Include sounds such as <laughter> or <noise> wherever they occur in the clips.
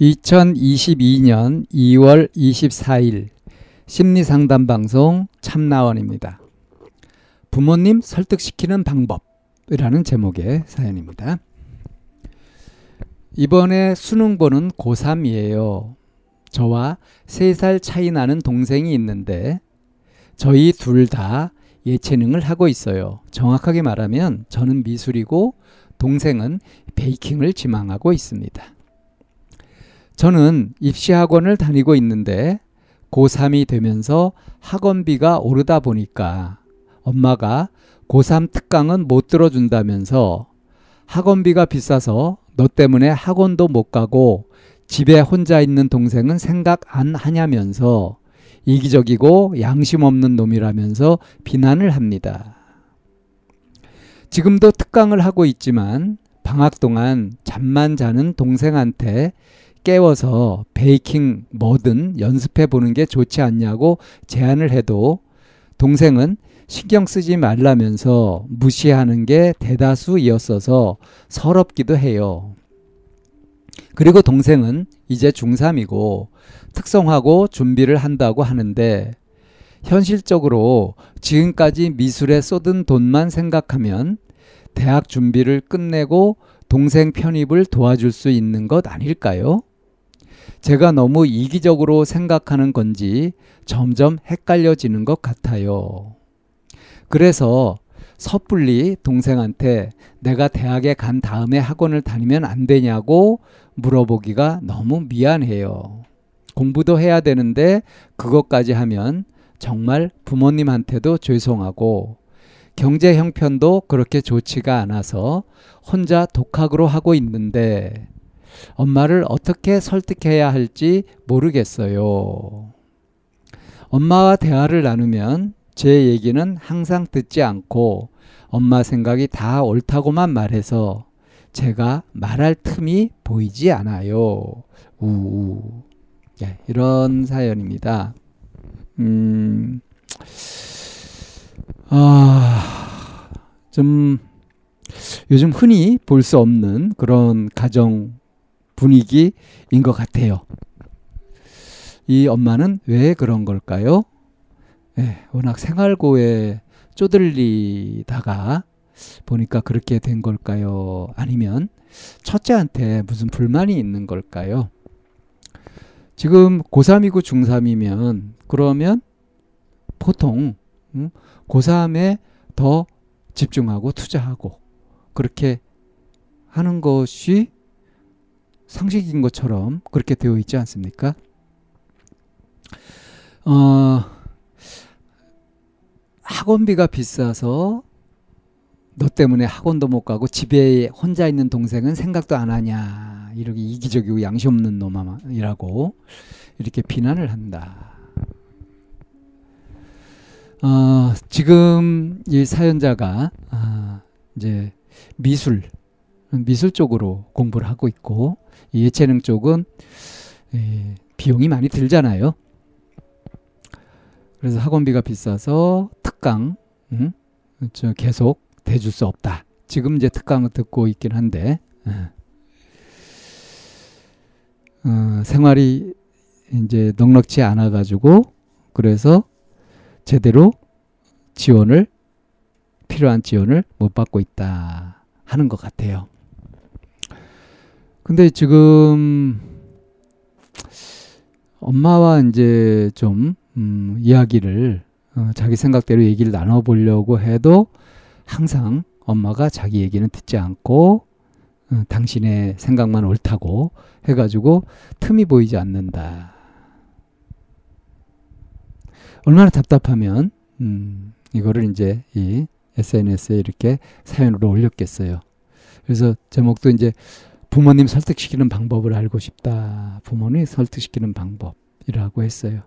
2022년 2월 24일 심리상담 방송 참나원입니다. 부모님 설득시키는 방법이라는 제목의 사연입니다. 이번에 수능 보는 고3이에요. 저와 3살 차이 나는 동생이 있는데 저희 둘 다 예체능을 하고 있어요. 정확하게 말하면 저는 미술이고 동생은 베이킹을 지망하고 있습니다. 저는 입시학원을 다니고 있는데 고3이 되면서 학원비가 오르다 보니까 엄마가 고3 특강은 못 들어준다면서 학원비가 비싸서 너 때문에 학원도 못 가고 집에 혼자 있는 동생은 생각 안 하냐면서 이기적이고 양심 없는 놈이라면서 비난을 합니다. 지금도 특강을 하고 있지만 방학 동안 잠만 자는 동생한테 깨워서 베이킹 뭐든 연습해 보는 게 좋지 않냐고 제안을 해도 동생은 신경 쓰지 말라면서 무시하는 게 대다수이었어서 서럽기도 해요. 그리고 동생은 이제 중3이고 특성하고 준비를 한다고 하는데 현실적으로 지금까지 미술에 쏟은 돈만 생각하면 대학 준비를 끝내고 동생 편입을 도와줄 수 있는 것 아닐까요? 제가 너무 이기적으로 생각하는 건지 점점 헷갈려지는 것 같아요. 그래서 섣불리 동생한테 내가 대학에 간 다음에 학원을 다니면 안 되냐고 물어보기가 너무 미안해요. 공부도 해야 되는데 그것까지 하면 정말 부모님한테도 죄송하고 경제 형편도 그렇게 좋지가 않아서 혼자 독학으로 하고 있는데 엄마를 어떻게 설득해야 할지 모르겠어요. 엄마와 대화를 나누면 제 얘기는 항상 듣지 않고 엄마 생각이 다 옳다고만 말해서 제가 말할 틈이 보이지 않아요. 우우. 네, 이런 사연입니다. 음, 아, 좀 요즘 흔히 볼 수 없는 그런 가정 분위기인 것 같아요. 이 엄마는 왜 그런 걸까요? 네, 워낙 생활고에 쪼들리다가 보니까 그렇게 된 걸까요? 아니면 첫째한테 무슨 불만이 있는 걸까요? 지금 고3이고 중3이면 그러면 보통 음, 고3에 더 집중하고 투자하고 그렇게 하는 것이 상식인 것처럼 그렇게 되어 있지 않습니까? 어, 학원비가 비싸서 너 때문에 학원도 못 가고 집에 혼자 있는 동생은 생각도 안 하냐 이렇게 이기적이고 양심 없는 놈이라고 이렇게 비난을 한다. 어, 지금 이 사연자가 아, 이제 미술 미술 쪽으로 공부를 하고 있고 예체능 쪽은 예, 비용이 많이 들잖아요. 그래서 학원비가 비싸서 특강 음? 저 계속 대줄 수 없다. 지금 이제 특강을 듣고 있긴 한데 예. 어, 생활이 이제 넉넉치 않아 가지고 그래서 제대로 지원을 필요한 지원을 못 받고 있다 하는 것 같아요. 근데 지금 엄마와 이제 좀 음, 이야기를 어, 자기 생각대로 얘기를 나눠보려고 해도 항상 엄마가 자기 얘기는 듣지 않고 어, 당신의 생각만 옳다고 해가지고 틈이 보이지 않는다. 얼마나 답답하면 음, 이거를 이제 이 SNS에 이렇게 사연으로 올렸겠어요. 그래서 제목도 이제 부모님 설득시키는 방법을 알고 싶다. 부모님 설득시키는 방법이라고 했어요.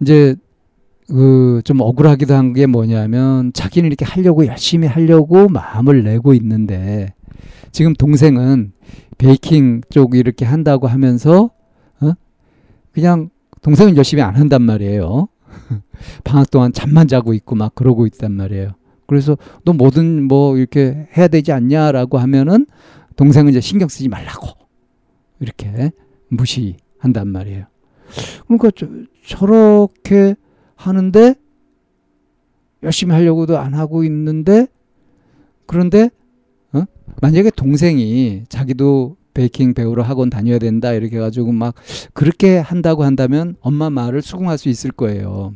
이제 그 좀 억울하기도 한 게 뭐냐면 자기는 이렇게 하려고 열심히 하려고 마음을 내고 있는데 지금 동생은 베이킹 쪽 이렇게 한다고 하면서 어? 그냥 동생은 열심히 안 한단 말이에요. <laughs> 방학 동안 잠만 자고 있고 막 그러고 있단 말이에요. 그래서 너 뭐든 뭐 이렇게 해야 되지 않냐라고 하면은 동생은 이제 신경 쓰지 말라고 이렇게 무시한단 말이에요. 그러니까 저, 저렇게 하는데 열심히 하려고도 안 하고 있는데 그런데 어? 만약에 동생이 자기도 베이킹 배우러 학원 다녀야 된다 이렇게 해가지고 막 그렇게 한다고 한다면 엄마 말을 수긍할 수 있을 거예요.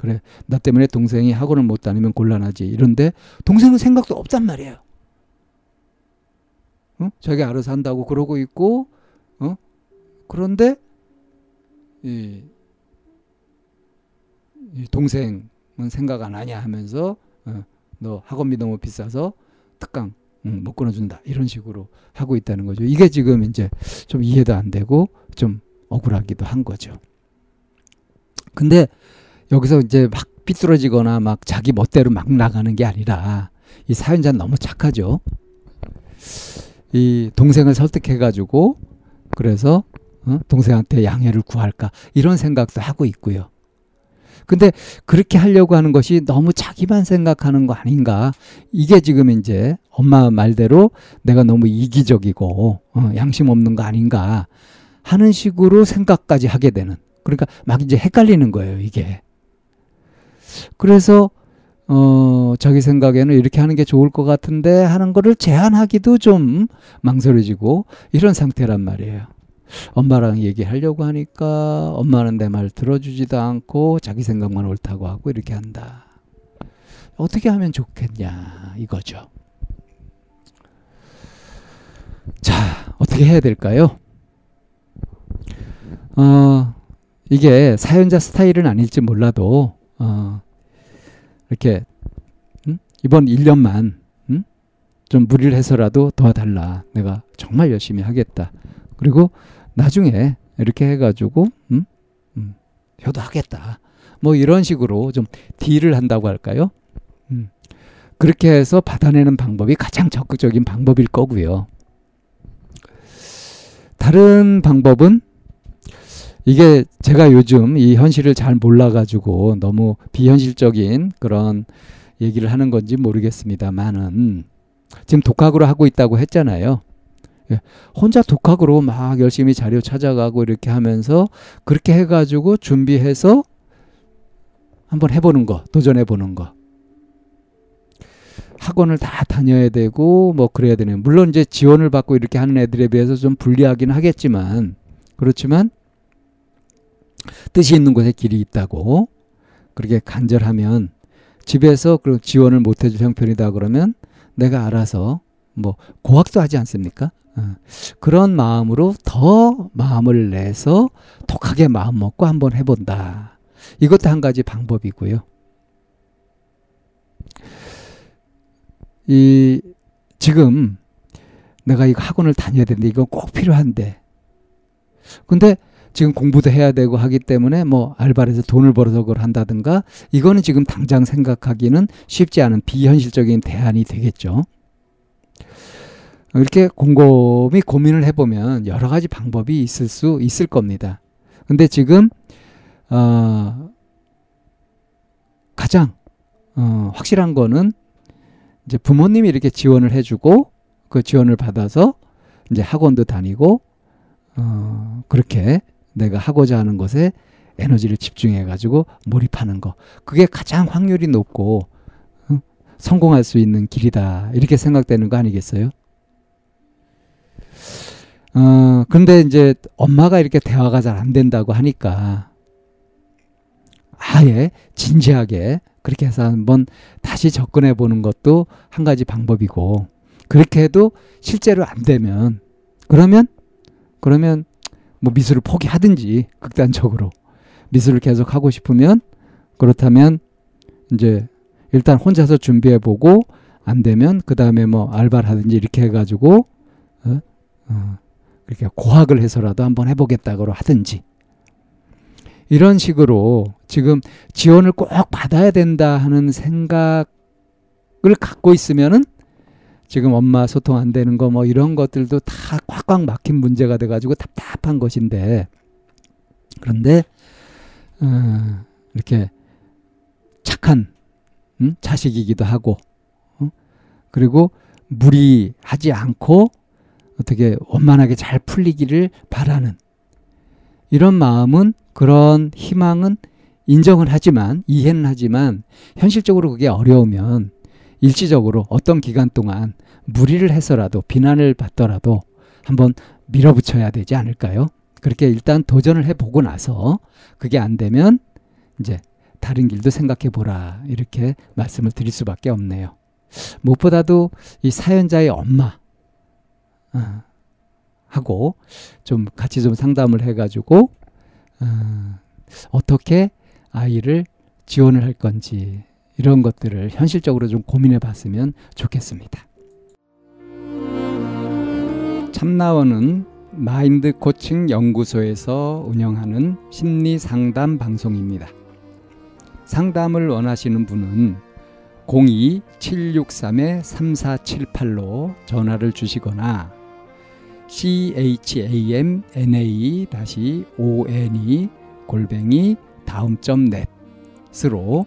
그래 나 때문에 동생이 학원을 못 다니면 곤란하지 이런데 동생은 생각도 없단 말이에요. 어? 자기 알아서 한다고 그러고 있고 어? 그런데 이, 이 동생은 생각 안 하냐 하면서 어, 너 학원비 너무 비싸서 특강 응, 못 끊어준다 이런 식으로 하고 있다는 거죠. 이게 지금 이제 좀 이해도 안 되고 좀 억울하기도 한 거죠. 근데 여기서 이제 막 삐뚤어지거나 막 자기 멋대로 막 나가는 게 아니라 이 사연자는 너무 착하죠. 이 동생을 설득해가지고 그래서 어? 동생한테 양해를 구할까 이런 생각도 하고 있고요. 근데 그렇게 하려고 하는 것이 너무 자기만 생각하는 거 아닌가. 이게 지금 이제 엄마 말대로 내가 너무 이기적이고 어, 양심 없는 거 아닌가 하는 식으로 생각까지 하게 되는. 그러니까 막 이제 헷갈리는 거예요, 이게. 그래서 어, 자기 생각에는 이렇게 하는 게 좋을 것 같은데 하는 거를 제안하기도 좀 망설여지고 이런 상태란 말이에요. 엄마랑 얘기하려고 하니까 엄마는 내 말 들어주지도 않고 자기 생각만 옳다고 하고 이렇게 한다. 어떻게 하면 좋겠냐 이거죠. 자, 어떻게 해야 될까요? 어, 이게 사연자 스타일은 아닐지 몰라도 어, 이렇게 음? 이번 1년만 음? 좀 무리를 해서라도 도와달라. 내가 정말 열심히 하겠다. 그리고 나중에 이렇게 해가지고 음? 음, 효도하겠다. 뭐 이런 식으로 좀 딜을 한다고 할까요? 음. 그렇게 해서 받아내는 방법이 가장 적극적인 방법일 거고요. 다른 방법은 이게 제가 요즘 이 현실을 잘 몰라가지고 너무 비현실적인 그런 얘기를 하는 건지 모르겠습니다만은 지금 독학으로 하고 있다고 했잖아요. 예, 혼자 독학으로 막 열심히 자료 찾아가고 이렇게 하면서 그렇게 해가지고 준비해서 한번 해보는 거, 도전해보는 거. 학원을 다 다녀야 되고 뭐 그래야 되는 물론 이제 지원을 받고 이렇게 하는 애들에 비해서 좀 불리하긴 하겠지만 그렇지만 뜻이 있는 곳에 길이 있다고 그렇게 간절하면 집에서 그 지원을 못 해줄 형편이다 그러면 내가 알아서 뭐 고학도 하지 않습니까? 어. 그런 마음으로 더 마음을 내서 독하게 마음 먹고 한번 해본다. 이것도 한 가지 방법이고요. 이 지금 내가 이거 학원을 다녀야 되는데 이건 꼭 필요한데 근데 지금 공부도 해야 되고 하기 때문에 뭐 알바를 해서 돈을 벌어서 그걸 한다든가 이거는 지금 당장 생각하기는 쉽지 않은 비현실적인 대안이 되겠죠. 이렇게 곰곰이 고민을 해보면 여러 가지 방법이 있을 수 있을 겁니다. 근데 지금 어, 가장 어, 확실한 거는 이제 부모님이 이렇게 지원을 해주고 그 지원을 받아서 이제 학원도 다니고 어, 그렇게 내가 하고자 하는 것에 에너지를 집중해 가지고 몰입하는 거 그게 가장 확률이 높고 어? 성공할 수 있는 길이다 이렇게 생각되는 거 아니겠어요? 어, 근데 이제 엄마가 이렇게 대화가 잘 안 된다고 하니까 아예 진지하게 그렇게 해서 한번 다시 접근해 보는 것도 한 가지 방법이고 그렇게 해도 실제로 안 되면 그러면 그러면 뭐 미술을 포기하든지 극단적으로 미술을 계속 하고 싶으면 그렇다면 이제 일단 혼자서 준비해 보고 안 되면 그 다음에 뭐 알바를 하든지 이렇게 해가지고 어? 어, 이렇게 고학을 해서라도 한번 해보겠다고 하든지 이런 식으로 지금 지원을 꼭 받아야 된다 하는 생각을 갖고 있으면은 지금 엄마 소통 안 되는 거 뭐 이런 것들도 다 꽉꽉 막힌 문제가 돼가지고 답답한 것인데 그런데 어, 이렇게 착한 음? 자식이기도 하고 어? 그리고 무리하지 않고 어떻게 원만하게 잘 풀리기를 바라는 이런 마음은 그런 희망은 인정을 하지만 이해는 하지만 현실적으로 그게 어려우면 일시적으로 어떤 기간 동안 무리를 해서라도 비난을 받더라도 한번 밀어붙여야 되지 않을까요? 그렇게 일단 도전을 해보고 나서 그게 안 되면 이제 다른 길도 생각해 보라 이렇게 말씀을 드릴 수밖에 없네요. 무엇보다도 이 사연자의 엄마 어, 하고 좀 같이 좀 상담을 해가지고 어, 어떻게 아이를 지원을 할 건지 이런 것들을 현실적으로 좀 고민해 봤으면 좋겠습니다. 참나원은 마인드 코칭 연구소에서 운영하는 심리 상담 방송입니다. 상담을 원하시는 분은 02-763-3478로 전화를 주시거나 chamna-one 골뱅이 다음.net 으로